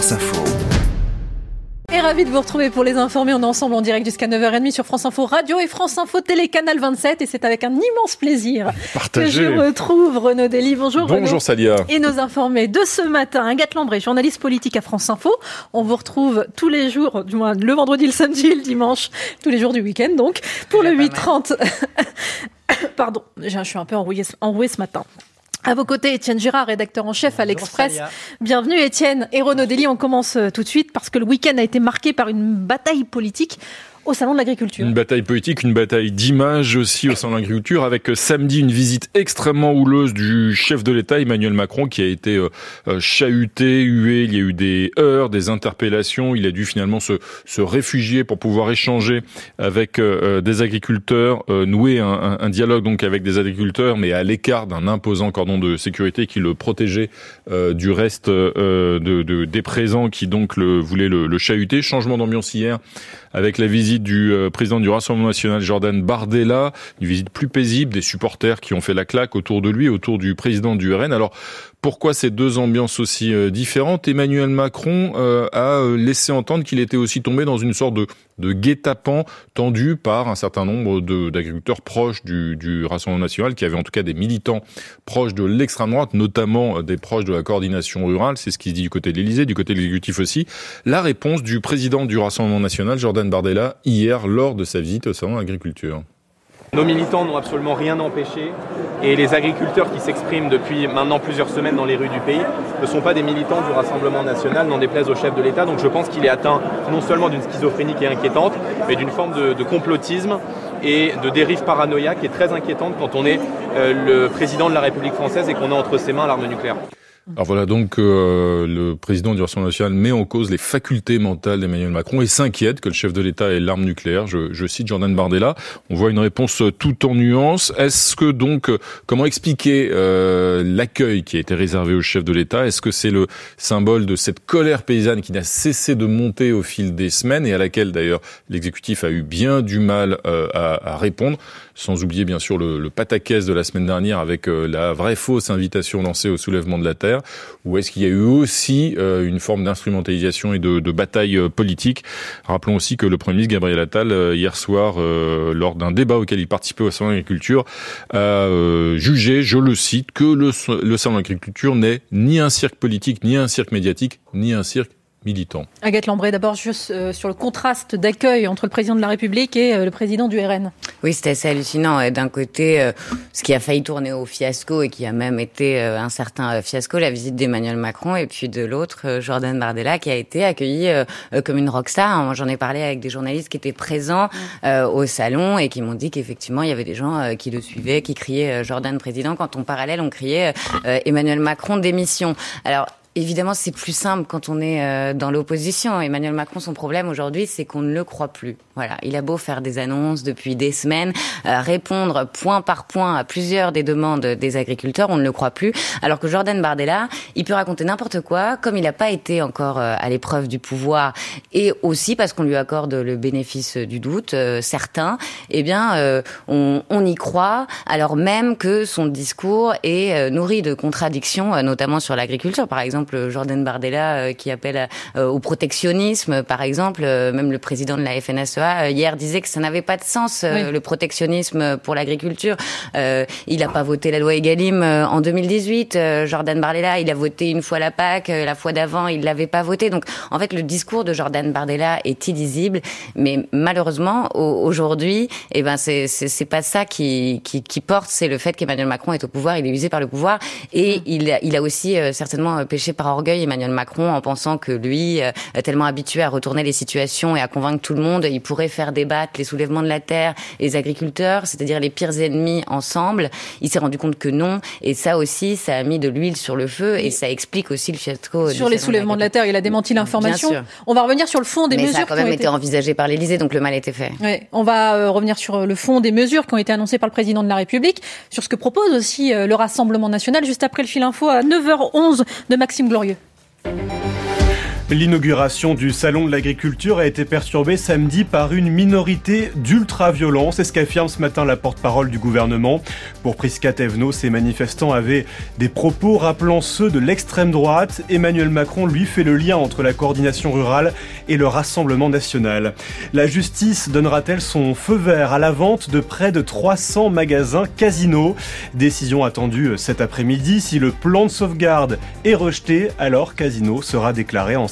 France Info. Et ravi de vous retrouver pour les informer. On est ensemble en direct jusqu'à 9h30 sur France Info Radio et France Info Télé Canal 27. Et c'est avec un immense plaisir que je retrouve Renaud Dely. Bonjour Bonjour Renaud. Salia. Et nos informés de ce matin, Agathe Lambré, journaliste politique à France Info. On vous retrouve tous les jours, du moins le vendredi, le samedi et le dimanche, tous les jours du week-end donc, pour le 8h30. Pardon, je suis un peu enrouée, enrouée ce matin. À vos côtés, Étienne Girard, rédacteur en chef à l'Express. Bienvenue Étienne. Et Renaud Dely, on commence euh, tout de suite parce que le week-end a été marqué par une bataille politique au Salon de l'Agriculture. Une bataille politique, une bataille d'image aussi au Salon de l'Agriculture, avec euh, samedi une visite extrêmement houleuse du chef de l'État, Emmanuel Macron, qui a été euh, euh, chahuté, hué, il y a eu des heures, des interpellations, il a dû finalement se, se réfugier pour pouvoir échanger avec des agriculteurs, nouer un, dialogue donc avec des agriculteurs, mais à l'écart d'un imposant cordon de sécurité qui le protégeait du reste de, de, des présents qui donc le, voulaient le, le chahuter. Changement d'ambiance hier avec la visite du euh, président du Rassemblement national Jordan Bardella, une visite plus paisible, des supporters qui ont fait la claque autour de lui, autour du président du RN. Alors pourquoi ces deux ambiances aussi euh, différentes? Emmanuel Macron euh, a laissé entendre qu'il était aussi tombé dans une sorte de, de guet-apens tendu par un certain nombre d'agriculteurs proches du, du, Rassemblement national, qui avaient en tout cas des militants proches de l'extrême droite, notamment des proches de la coordination rurale. C'est ce qui se dit du côté de l'Élysée, du côté de l'exécutif aussi. La réponse du président du Rassemblement national, Jordan Bardella, hier lors de sa visite au salon de l'agriculture. Nos militants n'ont absolument rien empêché et les agriculteurs qui s'expriment depuis maintenant plusieurs semaines dans les rues du pays ne sont pas des militants du Rassemblement national, n'en déplaise au chef de l'État. Donc je pense qu'il est atteint non seulement d'une schizophrénie qui est inquiétante, mais d'une forme de, de, complotisme et de dérive paranoïaque qui est très inquiétante quand on est euh, le président de la République française et qu'on a entre ses mains l'arme nucléaire. Alors voilà donc euh, le président du Rassemblement national met en cause les facultés mentales d'Emmanuel Macron et s'inquiète que le chef de l'État ait l'arme nucléaire. Je, je, cite Jordan Bardella. On voit une réponse tout en nuances. Est-ce que donc comment expliquer euh, l'accueil qui a été réservé au chef de l'État? Est-ce que c'est le symbole de cette colère paysanne qui n'a cessé de monter au fil des semaines et à laquelle d'ailleurs l'exécutif a eu bien du mal euh, à, répondre? Sans oublier bien sûr le, le pataquès de la semaine dernière avec euh, la vraie fausse invitation lancée au soulèvement de la terre ou est-ce qu'il y a eu aussi euh, une forme d'instrumentalisation et de, bataille euh, politique? Rappelons aussi que le Premier ministre Gabriel Attal, euh, hier soir, lors d'un débat auquel il participait au Salon de l'Agriculture, a jugé, je le cite, que le, le Salon de l'Agriculture n'est ni un cirque politique, ni un cirque médiatique, ni un cirque militant. Agathe Lambré, d'abord juste euh, sur le contraste d'accueil entre le président de la République et euh, le président du RN. Oui, c'était assez hallucinant. D'un côté, euh, ce qui a failli tourner au fiasco et qui a même été un certain fiasco, la visite d'Emmanuel Macron, et puis de l'autre, Jordan Bardella, qui a été accueilli comme une rockstar. Moi, j'en ai parlé avec des journalistes qui étaient présents au salon et qui m'ont dit qu'effectivement, il y avait des gens qui le suivaient, qui criaient Jordan président, quand en parallèle, on criait Emmanuel Macron démission. Alors, Évidemment, c'est plus simple quand on est euh, dans l'opposition. Emmanuel Macron, son problème aujourd'hui, c'est qu'on ne le croit plus. Voilà, il a beau faire des annonces depuis des semaines, euh, répondre point par point à plusieurs des demandes des agriculteurs, on ne le croit plus. Alors que Jordan Bardella, il peut raconter n'importe quoi, comme il n'a pas été encore euh, à l'épreuve du pouvoir, et aussi parce qu'on lui accorde le bénéfice du doute, certains, eh bien, on, on, y croit, alors même que son discours est nourri de contradictions, notamment sur l'agriculture. Par exemple, Jordan Bardella qui appelle au protectionnisme, par exemple, même le président de la FNSEA hier disait que ça n'avait pas de sens oui. le protectionnisme pour l'agriculture. Euh, il n'a pas voté la loi Egalim en 2018. Euh, Jordan Bardella, il a voté une fois la PAC, la fois d'avant, il l'avait pas voté. Donc, en fait, le discours de Jordan Bardella est illisible. Mais malheureusement, aujourd'hui, eh ben, c'est c'est pas ça qui qui, qui porte, c'est le fait qu'Emmanuel Macron est au pouvoir, il est visé par le pouvoir, et mmh. il il a aussi euh, certainement péché par orgueil Emmanuel Macron en pensant que lui, euh, tellement habitué à retourner les situations et à convaincre tout le monde, il pourrait faire débattre les soulèvements de la terre, les agriculteurs, c'est-à-dire les pires ennemis ensemble. Il s'est rendu compte que non, et ça aussi, ça a mis de l'huile sur le feu, et ça explique aussi le fiasco. Sur les soulèvements de la terre, il a démenti l'information. On va revenir sur le fond des Mais mesures. Ça a quand même qui ont été envisagé par l'Élysée, donc le mal était fait. Ouais, on va euh, revenir sur le fond des mesures qui ont été annoncées par le président de la République, sur ce que propose aussi euh, le Rassemblement national, juste après le fil info à 9h11 de Maxime Glorieux. L'inauguration du Salon de l'agriculture a été perturbée samedi par une minorité d'ultra-violents. C'est ce qu'affirme ce matin la porte-parole du gouvernement. Pour Prisca ces manifestants avaient des propos rappelant ceux de l'extrême droite. Emmanuel Macron, lui, fait le lien entre la coordination rurale et le Rassemblement national. La justice donnera-t-elle son feu vert à la vente de près de 300 magasins casinos Décision attendue cet après-midi. Si le plan de sauvegarde est rejeté, alors Casino sera déclaré en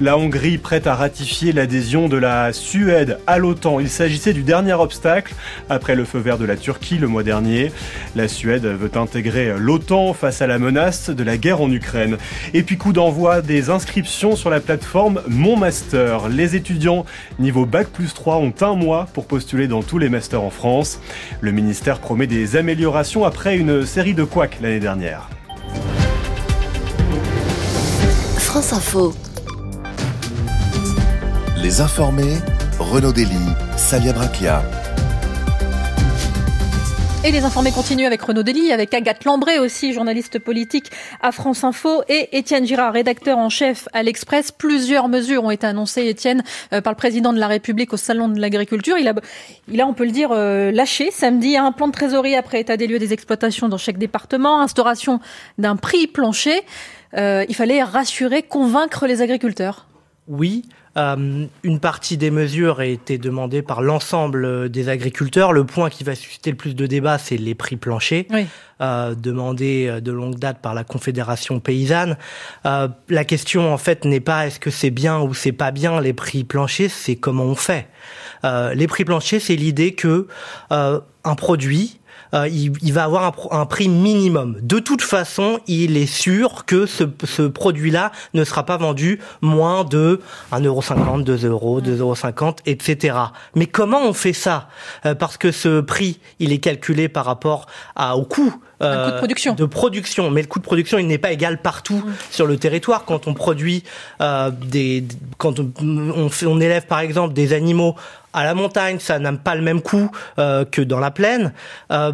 La Hongrie prête à ratifier l'adhésion de la Suède à l'OTAN. Il s'agissait du dernier obstacle après le feu vert de la Turquie le mois dernier. La Suède veut intégrer l'OTAN face à la menace de la guerre en Ukraine. Et puis coup d'envoi des inscriptions sur la plateforme Mon Master. Les étudiants niveau Bac plus 3 ont un mois pour postuler dans tous les masters en France. Le ministère promet des améliorations après une série de couacs l'année dernière. Les informés, Renaud Dely, Salia Bracchia. Et les informés continuent avec Renaud Dely, avec Agathe Lambré aussi, journaliste politique à France Info, et Étienne Girard, rédacteur en chef à l'Express. Plusieurs mesures ont été annoncées, Étienne, euh, par le président de la République au Salon de l'Agriculture. Il a, il a, on peut le dire, euh, lâché samedi un plan de trésorerie après état des lieux des exploitations dans chaque département, instauration d'un prix plancher. Euh, il fallait rassurer, convaincre les agriculteurs. Oui, euh, une partie des mesures a été demandée par l'ensemble des agriculteurs. Le point qui va susciter le plus de débats, c'est les prix planchers, euh, demandés de longue date par la Confédération paysanne. la question, en fait, n'est pas est-ce que c'est bien ou c'est pas bien les prix planchers, c'est comment on fait. les prix planchers, c'est l'idée que un produit euh, il, va avoir un, prix minimum. De toute façon, il est sûr que ce, ce produit-là ne sera pas vendu moins de 1,50€, 2€, 2,50€, etc. Mais comment on fait ça? Euh, Parce que ce prix, il est calculé par rapport à, au coût euh, de production. de production. Mais le coût de production, il n'est pas égal partout sur le territoire. Quand on produit euh, des, quand on, on, fait, on élève par exemple des animaux à la montagne, ça n'a pas le même coût euh, que dans la plaine. Euh,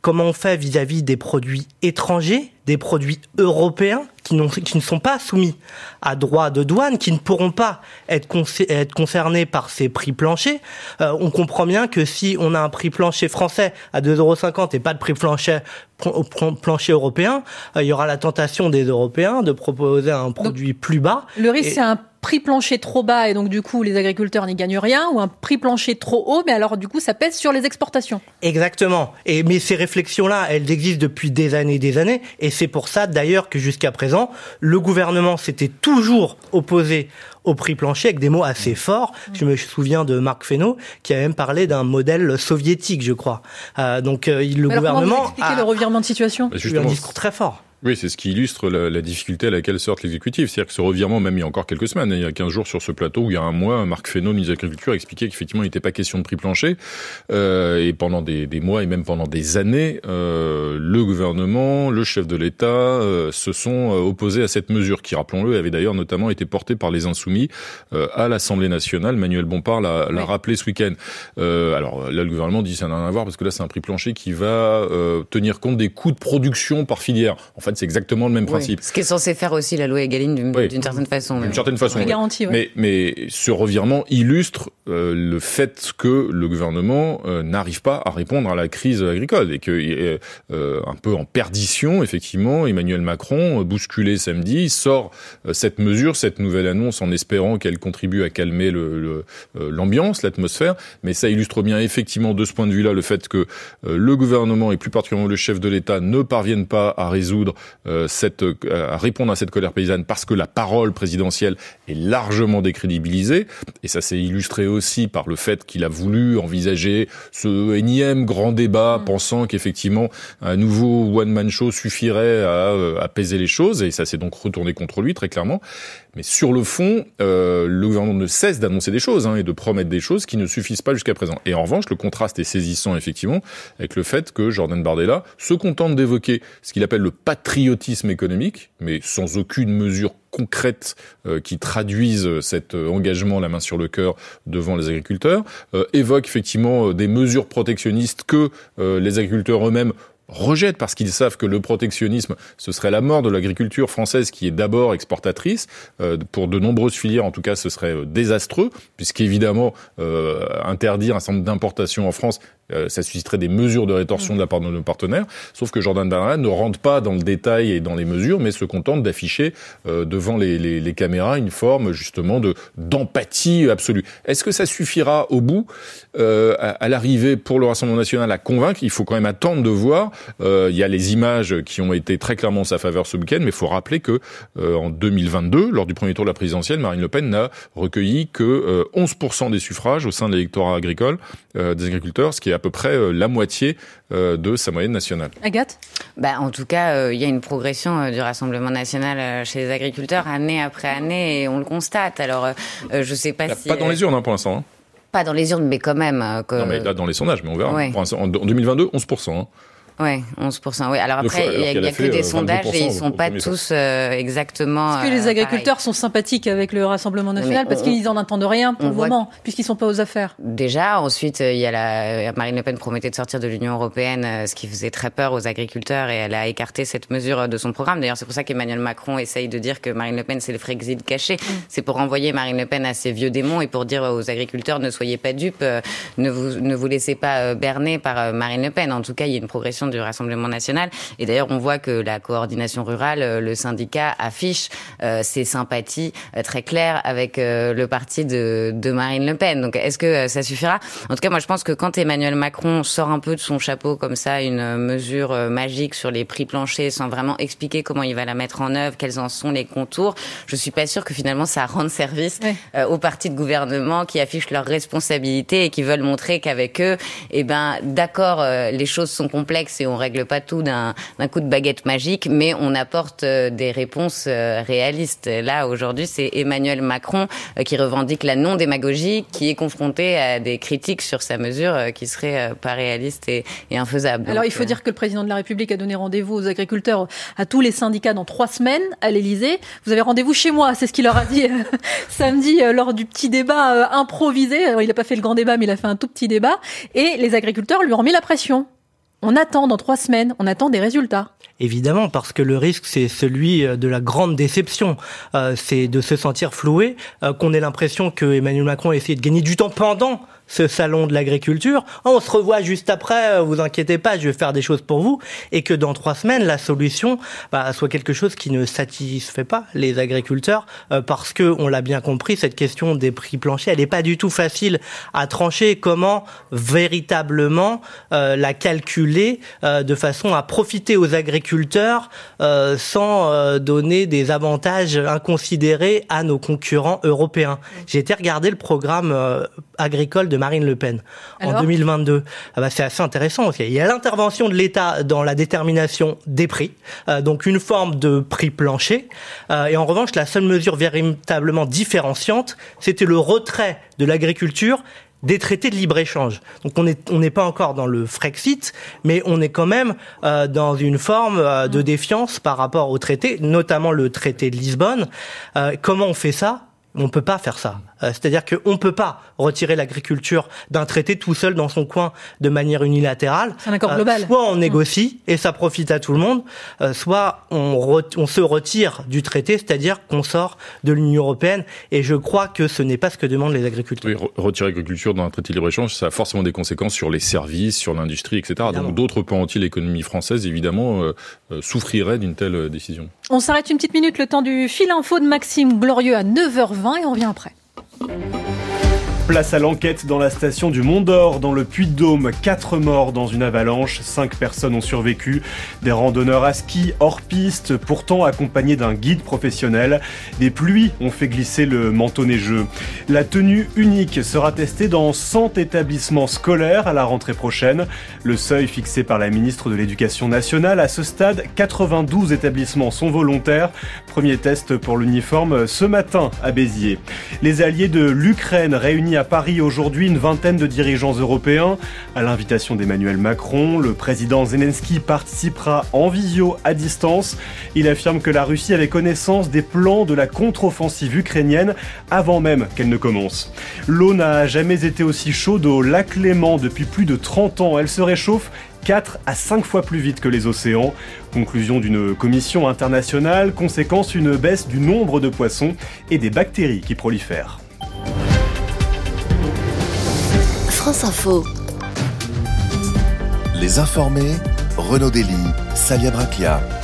comment on fait vis-à-vis des produits étrangers, des produits européens qui, qui, ne sont pas soumis à droit de douane, qui ne pourront pas être, être concernés par ces prix planchers. Euh, on comprend bien que si on a un prix plancher français à 2,50€ et pas de prix plancher, plancher européen, euh, il y aura la tentation des Européens de proposer un produit plus bas. Le risque, c'est un prix plancher trop bas et donc du coup les agriculteurs n'y gagnent rien ou un prix plancher trop haut mais alors du coup ça pèse sur les exportations. Exactement. Et mais ces réflexions là, elles existent depuis des années et des années et c'est pour ça d'ailleurs que jusqu'à présent, le gouvernement s'était toujours opposé au prix plancher avec des mots assez forts. Je me souviens de Marc Fesneau qui a même parlé d'un modèle soviétique, je crois. Euh, donc euh, le gouvernement comment vous le revirement de situation? bah, un discours très fort. Oui, c'est ce qui illustre la, la, difficulté à laquelle sort l'exécutif. C'est-à-dire que ce revirement, même il y a encore quelques semaines, hein, il y a 15 jours sur ce plateau, où il y a un mois, Marc Fesneau, ministre de l'Agriculture, expliquait qu'effectivement, il n'était pas question de prix plancher. Euh, et pendant des, des, mois et même pendant des années, euh, le gouvernement, le chef de l'État euh, se sont euh, opposés à cette mesure, qui, rappelons-le, avait d'ailleurs notamment été portée par les Insoumis euh, à l'Assemblée nationale. Manuel Bompard l'a rappelé ce week-end. Euh, alors là, le gouvernement dit ça n'a rien à voir, parce que là, c'est un prix plancher qui va tenir compte des coûts de production par filière. En fait, c'est exactement le même principe. Ce qui est censé faire aussi la loi Egaline d'une certaine façon. D'une certaine façon. Garantie, mais, mais ce revirement illustre euh, le fait que le gouvernement euh, n'arrive pas à répondre à la crise agricole et que euh, un peu en perdition, effectivement, Emmanuel Macron, bousculé samedi, sort cette mesure, cette nouvelle annonce en espérant qu'elle contribue à calmer l'ambiance, le, l'atmosphère. Mais ça illustre bien effectivement de ce point de vue-là le fait que le gouvernement et plus particulièrement le chef de l'État ne parviennent pas à résoudre euh, cette, euh, à répondre à cette colère paysanne parce que la parole présidentielle est largement décrédibilisée. Et ça s'est illustré aussi par le fait qu'il a voulu envisager ce énième grand débat, mm. pensant qu'effectivement un nouveau one-man show suffirait à euh, apaiser les choses. Et ça s'est donc retourné contre lui très clairement. Mais sur le fond, euh, le gouvernement ne cesse d'annoncer des choses hein, et de promettre des choses qui ne suffisent pas jusqu'à présent. Et en revanche, le contraste est saisissant effectivement avec le fait que Jordan Bardella se contente d'évoquer ce qu'il appelle le patriotisme économique, mais sans aucune mesure concrète euh, qui traduise cet euh, engagement la main sur le cœur devant les agriculteurs, euh, évoque effectivement des mesures protectionnistes que les agriculteurs eux-mêmes rejettent parce qu'ils savent que le protectionnisme, ce serait la mort de l'agriculture française qui est d'abord exportatrice. Euh, pour de nombreuses filières, en tout cas, ce serait euh, désastreux, puisqu'évidemment, euh, interdire un certain nombre d'importations en France, ça susciterait des mesures de rétorsion de la part de nos partenaires. Sauf que Jordan Bernard ne rentre pas dans le détail et dans les mesures, mais se contente d'afficher euh, devant les, les, les, caméras une forme justement de d'empathie absolue. Est-ce que ça suffira au bout euh, à, à l'arrivée pour le Rassemblement national à convaincre? Il faut quand même attendre de voir. Euh, il y a les images qui ont été très clairement en sa faveur ce week-end, mais il faut rappeler que euh, en 2022, lors du premier tour de la présidentielle, Marine Le Pen n'a recueilli que 11% des suffrages au sein de l'électorat agricole des agriculteurs, ce qui est peu près euh, la moitié euh, de sa moyenne nationale. Agathe? Bah, En tout cas, euh, il y a une progression du Rassemblement national chez les agriculteurs année après année et on le constate. Alors, je sais pas si... Pas dans les urnes hein, pour l'instant. Hein. Pas dans les urnes, mais quand même. Que... Non, mais là, dans les sondages, mais on verra. Ouais. en 2022, 11%. Hein. Oui, 11%. Oui. Alors après, il n'y a, que des sondages et ils sont pas tous euh, exactement. Est-ce que les agriculteurs sont sympathiques avec le Rassemblement national parce qu'ils n'en entendent rien pour le moment, puisqu'ils sont pas aux affaires Déjà, ensuite, il y a la Marine Le Pen promettait de sortir de l'Union européenne, euh, ce qui faisait très peur aux agriculteurs et elle a écarté cette mesure de son programme. D'ailleurs, c'est pour ça qu'Emmanuel Macron essaye de dire que Marine Le Pen c'est le Frexit caché. Mm. C'est pour envoyer Marine Le Pen à ses vieux démons et pour dire aux agriculteurs ne soyez pas dupes, euh, ne vous ne vous laissez pas berner par Marine Le Pen. En tout cas, il y a une progression du Rassemblement national. Et d'ailleurs, on voit que la coordination rurale, euh, le syndicat affiche euh, ses sympathies euh, très claires avec le parti de, de, Marine Le Pen. Donc, est-ce que ça suffira? En tout cas, moi, je pense que quand Emmanuel Macron sort un peu de son chapeau comme ça, une mesure magique sur les prix planchers, sans vraiment expliquer comment il va la mettre en œuvre, quels en sont les contours, je suis pas sûre que finalement ça rende service oui. aux partis de gouvernement qui affichent leurs responsabilités et qui veulent montrer qu'avec eux, eh ben, d'accord, les choses sont complexes et on règle pas tout d'un coup de baguette magique, mais on apporte euh, des réponses euh, réalistes. Là, aujourd'hui, c'est Emmanuel Macron euh, qui revendique la non-démagogie, qui est confronté à des critiques sur sa mesure qui serait pas réaliste et, et infaisable. Alors, Donc, il faut dire que le président de la République a donné rendez-vous aux agriculteurs, à tous les syndicats dans trois semaines à l'Élysée. Vous avez rendez-vous chez moi, c'est ce qu'il leur a dit samedi lors du petit débat improvisé. Alors, il n'a pas fait le grand débat, mais il a fait un tout petit débat. Et les agriculteurs lui ont mis la pression. On attend dans trois semaines, on attend des résultats. Évidemment, parce que le risque, c'est celui de la grande déception. Euh, c'est de se sentir floué, euh, qu'on ait l'impression que Emmanuel Macron a essayé de gagner du temps pendant ce salon de l'agriculture. On se revoit juste après, euh, vous inquiétez pas, je vais faire des choses pour vous. Et que dans trois semaines, la solution bah, soit quelque chose qui ne satisfait pas les agriculteurs, euh, parce que on l'a bien compris, cette question des prix planchers, elle n'est pas du tout facile à trancher. Comment véritablement euh, la calculer euh, de façon à profiter aux agriculteurs euh, sans euh, donner des avantages inconsidérés à nos concurrents européens. J'ai été regarder le programme agricole de Marine Le Pen Alors en 2022. Ah bah, c'est assez intéressant aussi. Il y a l'intervention de l'État dans la détermination des prix, euh, donc une forme de prix plancher. Euh, et en revanche, la seule mesure véritablement différenciante, c'était le retrait de l'agriculture des traités de libre-échange. Donc on n'est on pas encore dans le Frexit, mais on est quand même euh, dans une forme euh, de défiance par rapport au traité, notamment le traité de Lisbonne. Euh, comment on fait ça? On peut pas faire ça. Euh, C'est-à-dire qu'on peut pas retirer l'agriculture d'un traité tout seul dans son coin de manière unilatérale. C'est un accord global. Euh, soit on négocie et ça profite à tout le monde, euh, soit on, re- on se retire du traité, c'est-à-dire qu'on sort de l'Union européenne. Et je crois que ce n'est pas ce que demandent les agriculteurs. Oui, re- retirer l'agriculture dans un traité de libre-échange, ça a forcément des conséquences sur les services, sur l'industrie, etc. Évidemment. Donc d'autres pans entiers de l'économie française, évidemment, euh, euh, souffriraient d'une telle décision. On s'arrête une petite minute, le temps du fil info de Maxime Glorieux à 9h20 et on revient après. Thank you. Place à l'enquête dans la station du Mont d'Or, dans le Puy-de-Dôme. Quatre morts dans une avalanche, cinq personnes ont survécu. Des randonneurs à ski hors piste, pourtant accompagnés d'un guide professionnel. Des pluies ont fait glisser le manteau neigeux. La tenue unique sera testée dans 100 établissements scolaires à la rentrée prochaine. Le seuil fixé par la ministre de l'Éducation nationale, à ce stade, 92 établissements sont volontaires. Premier test pour l'uniforme ce matin à Béziers. Les alliés de l'Ukraine réunis à Paris aujourd'hui une vingtaine de dirigeants européens. À l'invitation d'Emmanuel Macron, le président Zelensky participera en visio à distance. Il affirme que la Russie avait connaissance des plans de la contre-offensive ukrainienne avant même qu'elle ne commence. L'eau n'a jamais été aussi chaude au lac Léman depuis plus de 30 ans. Elle se réchauffe 4 à 5 fois plus vite que les océans. Conclusion d'une commission internationale, conséquence une baisse du nombre de poissons et des bactéries qui prolifèrent. Les informés, Renaud Dely, Salia Braclia.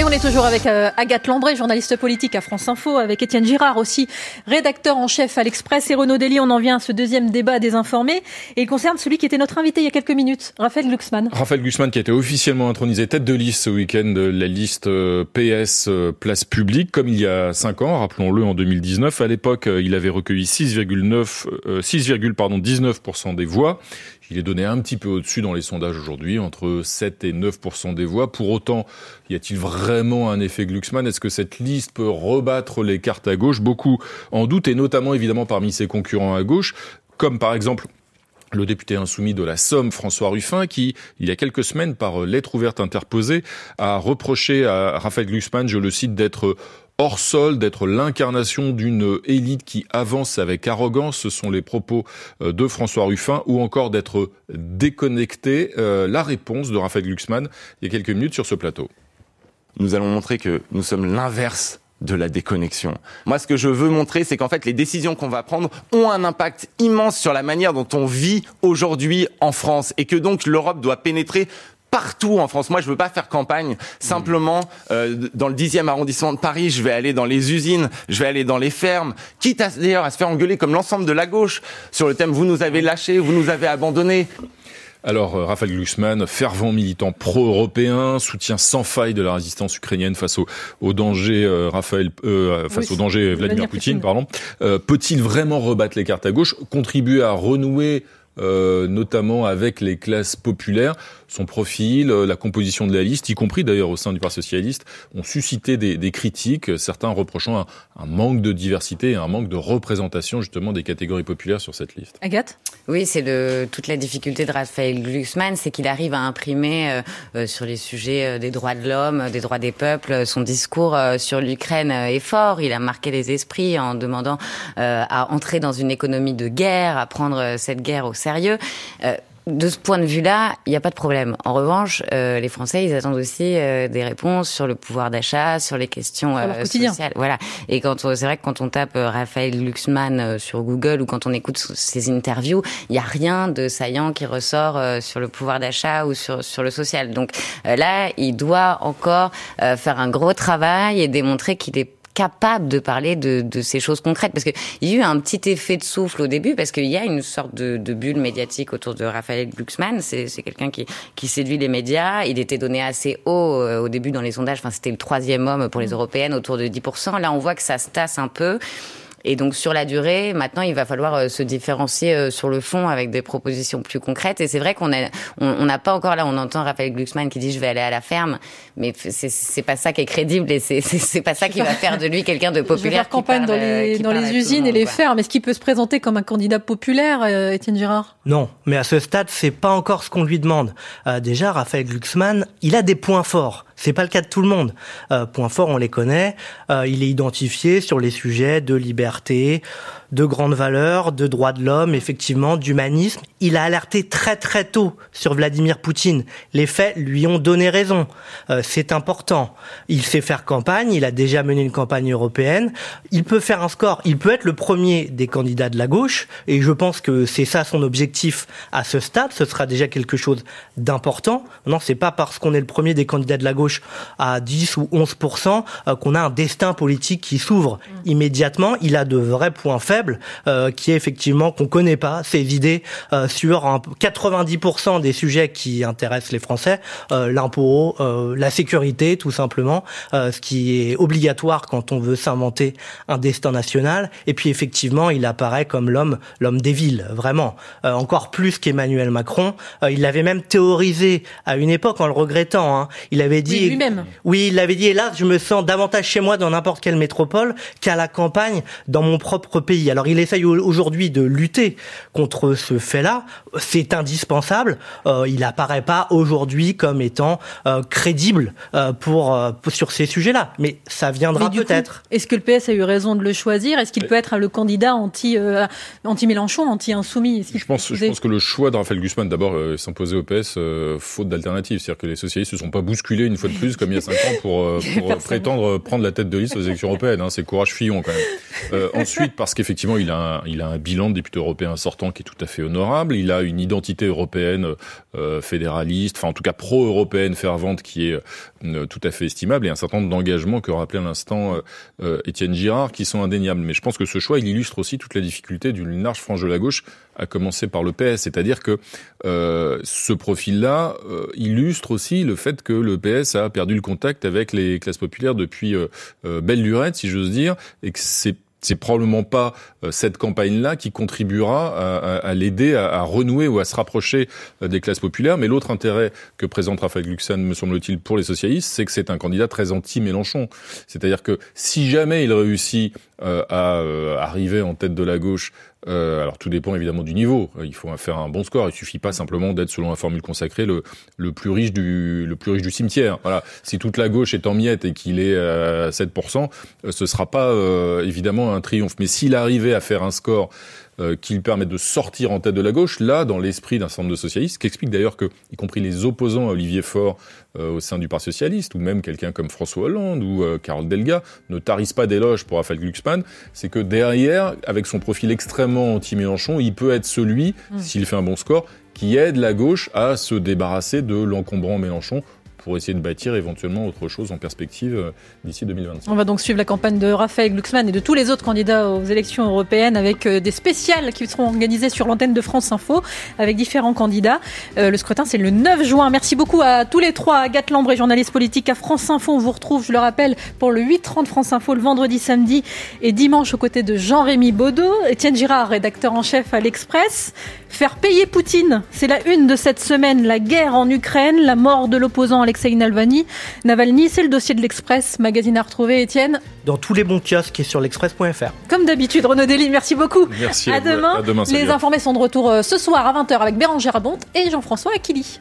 Et on est toujours avec euh, Agathe Lambré, journaliste politique à France Info, avec Étienne Girard aussi, rédacteur en chef à l'Express. Et Renaud Dely, on en vient à ce deuxième débat des informés. Et il concerne celui qui était notre invité il y a quelques minutes, Raphaël Glucksmann. Raphaël Glucksmann qui a été officiellement intronisé tête de liste ce week-end de la liste euh, PS euh, place publique, comme il y a cinq ans, rappelons-le, en 2019. À l'époque, il avait recueilli 6,9, 6,19% des voix. Il est donné un petit peu au-dessus dans les sondages aujourd'hui, entre 7 et 9% des voix. Pour autant, y a-t-il vraiment un effet Glucksmann? Est-ce que cette liste peut rebattre les cartes à gauche? Beaucoup en doute, et notamment évidemment parmi ses concurrents à gauche, comme par exemple le député insoumis de la Somme, François Ruffin, qui, il y a quelques semaines, par lettre ouverte interposée, a reproché à Raphaël Glucksmann, je le cite, d'être hors sol, d'être l'incarnation d'une élite qui avance avec arrogance, ce sont les propos euh, de François Ruffin, ou encore d'être déconnecté, euh, la réponse de Raphaël Glucksmann il y a quelques minutes sur ce plateau. Nous allons montrer que nous sommes l'inverse de la déconnexion. Moi, ce que je veux montrer, c'est qu'en fait, les décisions qu'on va prendre ont un impact immense sur la manière dont on vit aujourd'hui en France et que donc l'Europe doit pénétrer partout en France. Moi, je veux pas faire campagne simplement euh, dans le 10e arrondissement de Paris. Je vais aller dans les usines, je vais aller dans les fermes, quitte d'ailleurs à se faire engueuler comme l'ensemble de la gauche sur le thème vous nous avez lâchés, vous nous avez abandonnés. Alors, euh, Raphaël Glucksmann, fervent militant pro-européen, soutien sans faille de la résistance ukrainienne face au, au danger, euh, Raphaël, euh, face au danger Vladimir, Poutine, pardon. Peut-il vraiment rebattre les cartes à gauche, contribuer à renouer euh, notamment avec les classes populaires? Son profil, euh, la composition de la liste, y compris d'ailleurs au sein du Parti socialiste, ont suscité des, des critiques, certains reprochant un, un, manque de diversité et un manque de représentation justement des catégories populaires sur cette liste. Agathe? Oui, c'est de toute la difficulté de Raphaël Glucksmann, c'est qu'il arrive à imprimer euh, euh sur les sujets des droits de l'homme, des droits des peuples, son discours sur l'Ukraine est fort. Il a marqué les esprits en demandant à entrer dans une économie de guerre, à prendre cette guerre au sérieux. Euh, de ce point de vue-là, il n'y a pas de problème. En revanche, euh, les Français, ils attendent aussi euh, des réponses sur le pouvoir d'achat, sur les questions euh, sociales. Voilà. Et quand c'est vrai que quand on tape euh, Raphaël Glucksmann sur Google ou quand on écoute ses interviews, il n'y a rien de saillant qui ressort sur le pouvoir d'achat ou sur sur le social. Donc là, il doit encore faire un gros travail et démontrer qu'il est capable de parler de, de ces choses concrètes. Parce qu'il y a eu un petit effet de souffle au début parce qu'il y a une sorte de, de, bulle médiatique autour de Raphaël Glucksmann. C'est quelqu'un qui, qui séduit les médias. Il était donné assez haut euh, au début dans les sondages. Enfin c'était le troisième homme pour les mmh. européennes autour de 10% là on voit que ça se tasse un peu et donc sur la durée, maintenant, il va falloir euh, se différencier euh, sur le fond avec des propositions plus concrètes. Et c'est vrai qu'on a, on n'a pas encore là, on entend Raphaël Glucksmann qui dit je vais aller à la ferme, mais c'est pas ça qui est crédible et c'est pas ça qui va faire de lui quelqu'un de populaire. Je vais faire campagne dans les, dans les usines et les fermes. Est-ce qu'il peut se présenter comme un candidat populaire, euh, Étienne Girard? Non, mais à ce stade, c'est pas encore ce qu'on lui demande. Euh, déjà, Raphaël Glucksmann, il a des points forts. C'est pas le cas de tout le monde. Euh, point fort, on les connaît. Euh, il est identifié sur les sujets de liberté, liberté, de grandes valeurs, de droits de l'homme, effectivement, d'humanisme. Il a alerté très très tôt sur Vladimir Poutine. Les faits lui ont donné raison. Euh, c'est important. Il sait faire campagne. Il a déjà mené une campagne européenne. Il peut faire un score. Il peut être le premier des candidats de la gauche. Et je pense que c'est ça son objectif à ce stade. Ce sera déjà quelque chose d'important. Non, c'est pas parce qu'on est le premier des candidats de la gauche à 10 ou 11% euh, qu'on a un destin politique qui s'ouvre mm. immédiatement. Il a de vrais points faibles, euh, qui est effectivement qu'on connaît pas ses idées euh, sur 90% des sujets qui intéressent les Français, l'impôt, la sécurité, tout simplement, ce qui est obligatoire quand on veut s'inventer un destin national. Et puis effectivement, il apparaît comme l'homme, l'homme des villes, vraiment, encore plus qu'Emmanuel Macron. il l'avait même théorisé à une époque en le regrettant. Hein. Il avait dit lui-même. Oui, il l'avait dit. Là, je me sens davantage chez moi dans n'importe quelle métropole qu'à la campagne dans mon propre pays. Alors il essaye aujourd'hui de lutter contre ce fait-là. C'est indispensable. Euh, il apparaît pas aujourd'hui comme étant euh, crédible euh, pour, sur ces sujets-là. Mais ça viendra peut-être. Est-ce que le PS a eu raison de le choisir? Est-ce qu'il peut être le candidat anti, anti Mélenchon, anti insoumis Je pense, je pense que le choix de Raphaël Guzman d'abord s'imposer au PS faute d'alternative, c'est-à-dire que les socialistes se sont pas bousculés une fois de plus comme il y a cinq ans pour, pour prétendre prendre la tête de liste aux élections européennes. Hein. C'est courage Fillon quand même. ensuite parce qu'effectivement il a un, il a un bilan de député européen sortant qui est tout à fait honorable. Il a une identité européenne euh, fédéraliste, enfin en tout cas pro-européenne fervente qui est euh, tout à fait estimable et un certain nombre d'engagements que rappelait à l'instant euh, Étienne Girard qui sont indéniables. Mais je pense que ce choix, il illustre aussi toute la difficulté d'une large frange de la gauche, à commencer par le PS. C'est-à-dire que ce profil-là illustre aussi le fait que le PS a perdu le contact avec les classes populaires depuis belle lurette, si j'ose dire, et que c'est c'est probablement pas euh, cette campagne-là qui contribuera à, l'aider à, renouer ou à se rapprocher euh, des classes populaires. Mais l'autre intérêt que présente Raphaël Glucksan, me semble-t-il, pour les socialistes, c'est que c'est un candidat très anti-Mélenchon. C'est-à-dire que si jamais il réussit à arriver en tête de la gauche euh, alors tout dépend évidemment du niveau. Il faut faire un bon score. Il suffit pas simplement d'être selon la formule consacrée le, le plus riche du le plus riche du cimetière. Voilà. Si toute la gauche est en miettes et qu'il est à 7%, euh, ce sera pas euh, évidemment un triomphe. Mais s'il arrivait à faire un score euh, qui lui permettent de sortir en tête de la gauche, là, dans l'esprit d'un certain nombre de socialistes, qui explique d'ailleurs que, y compris les opposants à Olivier Faure euh, au sein du Parti socialiste, ou même quelqu'un comme François Hollande ou euh, Carole Delga, ne tarissent pas d'éloges pour Raphaël Glucksmann, c'est que derrière, avec son profil extrêmement anti-Mélenchon, il peut être celui, mmh. s'il fait un bon score, qui aide la gauche à se débarrasser de l'encombrant Mélenchon pour essayer de bâtir éventuellement autre chose en perspective euh, d'ici 2025. On va donc suivre la campagne de Raphaël Glucksmann et de tous les autres candidats aux élections européennes avec euh, des spéciales qui seront organisées sur l'antenne de France Info avec différents candidats. Euh, le scrutin, c'est le 9 juin. Merci beaucoup à tous les trois, Agathe Lambre et journaliste politique à France Info. On vous retrouve, je le rappelle, pour le 8-30 France Info le vendredi, samedi et dimanche aux côtés de Jean-Rémy Baudot, Étienne Girard, rédacteur en chef à l'Express. Faire payer Poutine, c'est la une de cette semaine. La guerre en Ukraine, la mort de l'opposant Alexei Navalny. Navalny, c'est le dossier de l'Express, magazine à retrouver, Étienne. Dans tous les bons kiosques et sur l'express.fr. Comme d'habitude, Renaud Dely, merci beaucoup. Merci. À, demain. les informations de retour euh, ce soir à 20h avec Bérangère Abonte et Jean-François Aquili.